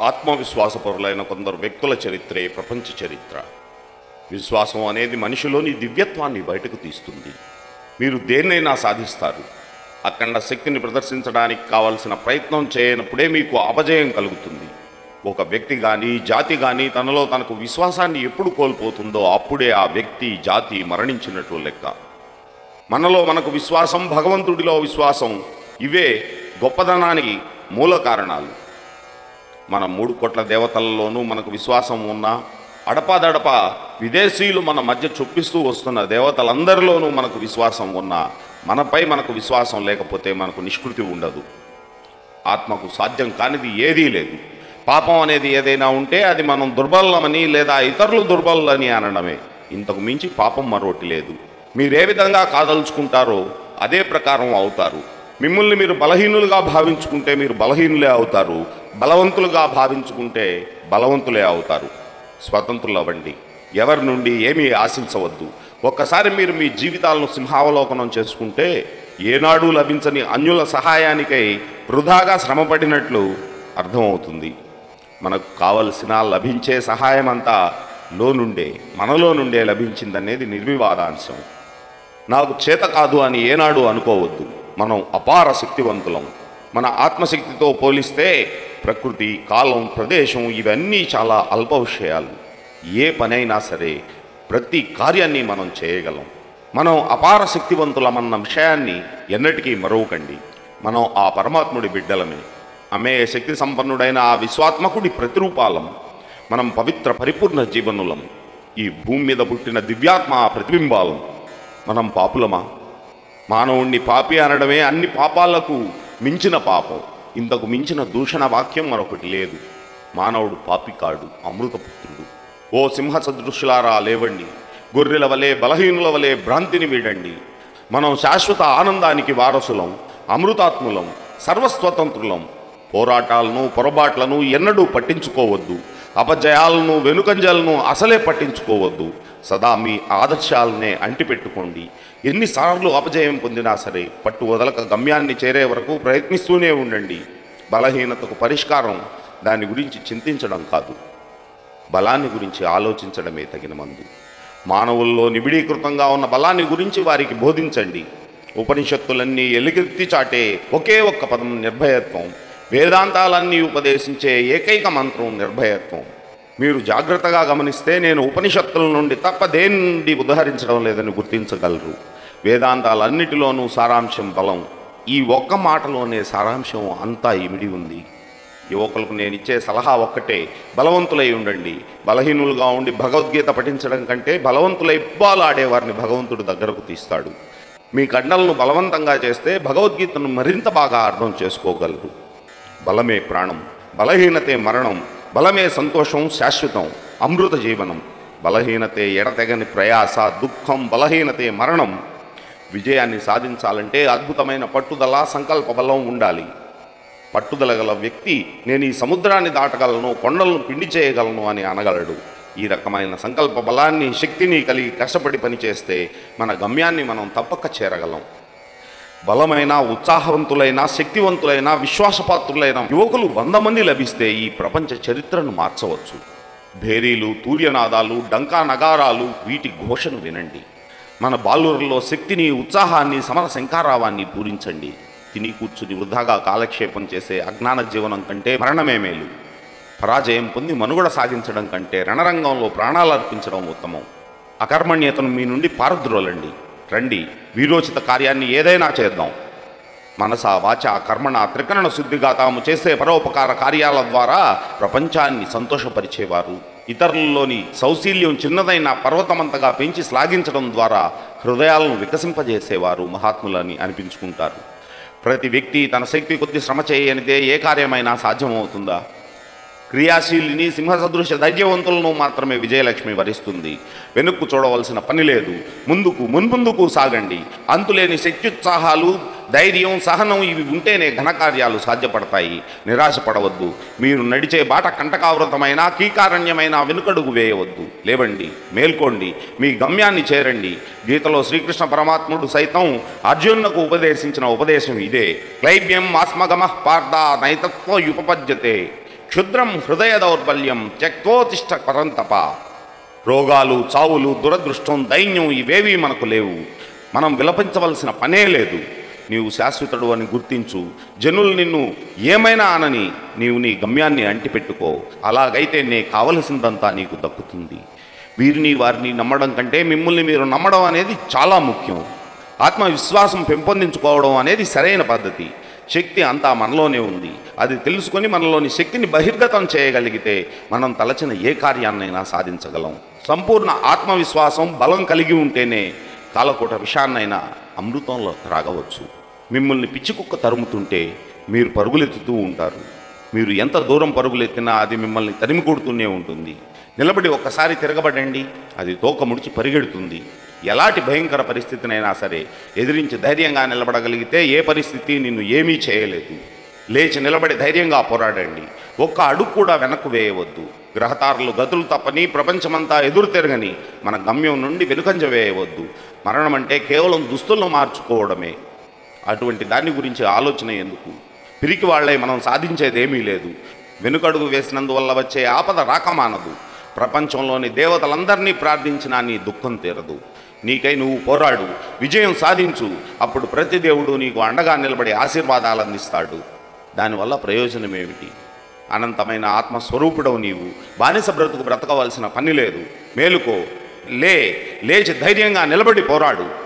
ఆత్మవిశ్వాసపరులైన కొందరు వ్యక్తుల చరిత్రే ప్రపంచ చరిత్ర. విశ్వాసం అనేది మనిషిలోని దివ్యత్వాన్ని బయటకు తీస్తుంది. మీరు దేన్నైనా సాధిస్తారు. అఖండ శక్తిని ప్రదర్శించడానికి కావలసిన ప్రయత్నం చేయనప్పుడే మీకు అపజయం కలుగుతుంది. ఒక వ్యక్తి కానీ జాతి కానీ తనలో తనకు విశ్వాసాన్ని ఎప్పుడు కోల్పోతుందో అప్పుడే ఆ వ్యక్తి జాతి మరణించినట్లు లెక్క. మనలో మనకు విశ్వాసం భగవంతుడిలో విశ్వాసం ఇవే గొప్పదనానికి మూల కారణాలు. మన మూడు కోట్ల దేవతలలోనూ మనకు విశ్వాసం ఉన్నా అడపాదడప విదేశీయులు మన మధ్య చొప్పిస్తూ వస్తున్న దేవతలందరిలోనూ మనకు విశ్వాసం ఉన్నా మనపై మనకు విశ్వాసం లేకపోతే మనకు నిష్కృతి ఉండదు. ఆత్మకు సాధ్యం కానిది ఏదీ లేదు. పాపం అనేది ఏదైనా ఉంటే అది మనం దుర్బలమని లేదా ఇతరులు దుర్బలని అనడమే. ఇంతకు మించి పాపం మరొకటి లేదు. మీరు ఏ విధంగా కాదలుచుకుంటారో అదే ప్రకారం అవుతారు. మిమ్మల్ని మీరు బలహీనులుగా భావించుకుంటే మీరు బలహీనులే అవుతారు. బలవంతులుగా భావించుకుంటే బలవంతులే అవుతారు. స్వతంత్రులు అవ్వండి ఎవరి నుండి ఏమీ ఆశించవద్దు. ఒక్కసారి మీరు మీ జీవితాలను సింహావలోకనం చేసుకుంటే ఏనాడు లభించని అన్యుల సహాయానికై వృధాగా శ్రమపడినట్లు అర్థమవుతుంది. మనకు కావలసిన లభించే సహాయం అంతా లో నుండే మనలో నుండే లభించిందనేది నిర్వివాదాంశం. నాకు చేత కాదు అని ఏనాడు అనుకోవద్దు. మనం అపార శక్తివంతులం. మన ఆత్మశక్తితో పోలిస్తే ప్రకృతి కాలం ప్రదేశం ఇవన్నీ చాలా అల్ప విషయాలు. ఏ పనైనా సరే ప్రతి కార్యాన్ని మనం చేయగలం. మనం అపార శక్తివంతులమన్న విషయాన్ని ఎన్నటికీ మరవకండి. మనం ఆ పరమాత్ముడి బిడ్డలమే. ఆమె శక్తి సంపన్నుడైన ఆ విశ్వాత్మకుడి ప్రతిరూపాలం. మనం పవిత్ర పరిపూర్ణ జీవనులం. ఈ భూమి మీద పుట్టిన దివ్యాత్మ ప్రతిబింబాలం. మనం పాపులమా? మానవుణ్ణి పాపి అనడమే అన్ని పాపాలకు మించిన పాపం. ఇంతకు మించిన దూషణ వాక్యం మరొకటి లేదు. మానవుడు పాపి కాడు అమృతపుత్రుడు ఓ సింహ సదృశులారా లేవండి. గొర్రెల వలె బలహీనుల వలె భ్రాంతిని వీడండి. మనం శాశ్వత ఆనందానికి వారసులం అమృతాత్ములం సర్వస్వతంత్రులం. పోరాటాలను పొరపాట్లను ఎన్నడూ పట్టించుకోవద్దు. అపజయాలను వెనుకంజలను అసలే పట్టించుకోవద్దు. సదా మీ ఆదర్శాలనే అంటిపెట్టుకోండి. ఎన్నిసార్లు అపజయం పొందినా సరే పట్టు వదలక గమ్యాన్ని చేరే వరకు ప్రయత్నిస్తూనే ఉండండి. బలహీనతకు పరిష్కారం దాని గురించి చింతించడం కాదు. బలాన్ని గురించి ఆలోచించడమే తగిన మందు. మానవుల్లో నిబిడీకృతంగా ఉన్న బలాన్ని గురించి వారికి బోధించండి. ఉపనిషత్తులన్నీ ఎలుగెత్తి చాటే ఒకే ఒక్క పదం నిర్భయత్వం. వేదాంతాలన్నీ ఉపదేశించే ఏకైక మంత్రం నిర్భయత్వం. మీరు జాగ్రత్తగా గమనిస్తే నేను ఉపనిషత్తుల నుండి తప్ప దేని నుండి ఉదహరించడం లేదని గుర్తించగలరు. వేదాంతాలన్నిటిలోనూ సారాంశం బలం. ఈ ఒక్క మాటలోనే సారాంశం అంతా ఇమిడి ఉంది. యువకులకు నేను ఇచ్చే సలహా ఒక్కటే బలవంతులై ఉండండి. బలహీనులుగా ఉండి భగవద్గీత పఠించడం కంటే బలవంతులై బాలు ఆడేవారిని భగవంతుడు దగ్గరకు తీస్తాడు. మీ కండలను బలవంతంగా చేస్తే భగవద్గీతను మరింత బాగా అర్థం చేసుకోగలరు. బలమే ప్రాణం బలహీనతే మరణం బలమే సంతోషం శాశ్వతం అమృత జీవనం. బలహీనతే ఎడతెగని ప్రయాస దుఃఖం బలహీనతే మరణం. విజయాన్ని సాధించాలంటే అద్భుతమైన పట్టుదల సంకల్ప బలం ఉండాలి. పట్టుదల గల వ్యక్తి నేను ఈ సముద్రాన్ని దాటగలను కొండలను పిండి చేయగలను అని అనగలడు. ఈ రకమైన సంకల్ప బలాన్ని శక్తిని కలిగి కష్టపడి పనిచేస్తే మన గమ్యాన్ని మనం తప్పక చేరగలం. బలమైన ఉత్సాహవంతులైన శక్తివంతులైన విశ్వాసపాత్రులైన యువకులు వంద మంది లభిస్తే ఈ ప్రపంచ చరిత్రను మార్చవచ్చు. భేరీలు తూర్యనాదాలు డంకా నగారాలు వీటి ఘోషను వినండి. మన బాలురులో శక్తిని ఉత్సాహాన్ని సమర శంకారావాన్ని పూరించండి. తిని కూర్చుని వృధాగా కాలక్షేపం చేసే అజ్ఞాన జీవనం కంటే మరణమే మేలు. పరాజయం పొంది మనుగడ సాగించడం కంటే రణరంగంలో ప్రాణాలు అర్పించడం ఉత్తమం. అకర్మణ్యతను మీ నుండి పారద్రోలండి. రండి వీరోచిత కార్యాన్ని ఏదైనా చేద్దాం. మనస వాచ కర్మణ త్రికరణ శుద్ధిగా తాము చేసే పరోపకార కార్యాల ద్వారా ప్రపంచాన్ని సంతోషపరిచేవారు. ఇతరులలోని సౌశీల్యం చిన్నదైన పర్వతమంతగా పెంచి శ్లాఘించడం ద్వారా హృదయాలను వికసింపజేసేవారు మహాత్ములని అనిపించుకుంటారు. ప్రతి వ్యక్తి తన శక్తి కొద్ది శ్రమ చేయనిదే ఏ కార్యమైనా సాధ్యమవుతుందా? క్రియాశీలిని సింహ సదృశ ధైర్యవంతులను మాత్రమే విజయలక్ష్మి వరిస్తుంది. వెనుక్కు చూడవలసిన పని లేదు. ముందుకు మున్ముందుకు సాగండి. అంతులేని శక్త్యుత్సాహాలు ధైర్యం సహనం ఇవి ఉంటేనే ఘనకార్యాలు సాధ్యపడతాయి. నిరాశపడవద్దు. మీరు నడిచే బాట కంటకావృతమైన కీకారణ్యమైన వెనుకడుగు వేయవద్దు. లేవండి మేల్కోండి. మీ గమ్యాన్ని చేరండి. గీతలో శ్రీకృష్ణ పరమాత్ముడు సైతం అర్జునులకు ఉపదేశించిన ఉపదేశం ఇదే. క్లైబ్యం ఆస్మగమ పార్థ నైతత్వ ఉపపద్యతే క్షుద్రం హృదయ దౌర్బల్యం త్యక్తోతిష్ట పరంతప రోగాలు చావులు దురదృష్టం దైన్యం ఇవేవీ మనకు లేవు. మనం విలపించవలసిన పనే లేదు. నీవు శాశ్వతుడు అని గుర్తించు. జనులు నిన్ను ఏమైనా అనని నీవు నీ గమ్యాన్ని అంటిపెట్టుకో. అలాగైతే నే కావలసిందంతా నీకు దక్కుతుంది. వీరిని వారిని నమ్మడం కంటే మిమ్మల్ని మీరు నమ్మడం అనేది చాలా ముఖ్యం. ఆత్మవిశ్వాసం పెంపొందించుకోవడం అనేది సరైన పద్ధతి. శక్తి అంతా మనలోనే ఉంది. అది తెలుసుకొని మనలోని శక్తిని బహిర్గతం చేయగలిగితే మనం తలచిన ఏ కార్యాన్నైనా సాధించగలం. సంపూర్ణ ఆత్మవిశ్వాసం బలం కలిగి ఉంటేనే కాలకూట విషాన్నైనా అమృతంలో త్రాగవచ్చు. మిమ్మల్ని పిచ్చికుక్క తరుముతుంటే మీరు పరుగులెత్తుతూ ఉంటారు. మీరు ఎంత దూరం పరుగులెత్తినా అది మిమ్మల్ని తరిమి కొడుతూనే ఉంటుంది. నిలబడి ఒక్కసారి తిరగబడండి అది తోక ముడిచి పరిగెడుతుంది. ఎలాంటి భయంకర పరిస్థితినైనా సరే ఎదిరించి ధైర్యంగా నిలబడగలిగితే ఏ పరిస్థితి నిన్ను ఏమీ చేయలేదు. లేచి నిలబడి ధైర్యంగా పోరాడండి. ఒక్క అడుగు కూడా వెనక్కు వేయవద్దు. గ్రహతారులు గతులు తప్పని ప్రపంచమంతా ఎదురు తిరగని మన గమ్యం నుండి వెనుకంజ వేయవద్దు. మరణం అంటే కేవలం దుస్తులను మార్చుకోవడమే. అటువంటి దాని గురించి ఆలోచన ఎందుకు? పిరికి వాళ్ళే మనం సాధించేదేమీ లేదు. వెనుకడుగు వేసినందువల్ల వచ్చే ఆపద రాకమానదు ప్రపంచంలోని దేవతలందరినీ ప్రార్థించినా నీ దుఃఖం తీరదు. నీకై నువ్వు పోరాడు విజయం సాధించు. అప్పుడు ప్రతి దేవుడు నీకు అండగా నిలబడి ఆశీర్వాదాలు అందిస్తాడు దానివల్ల ప్రయోజనం ఏమిటి అనంతమైన ఆత్మస్వరూపుడవు నీవు. బానిస బ్రతుకు బ్రతకవలసిన పని లేదు. మేలుకో. లే లేచి ధైర్యంగా నిలబడి పోరాడు.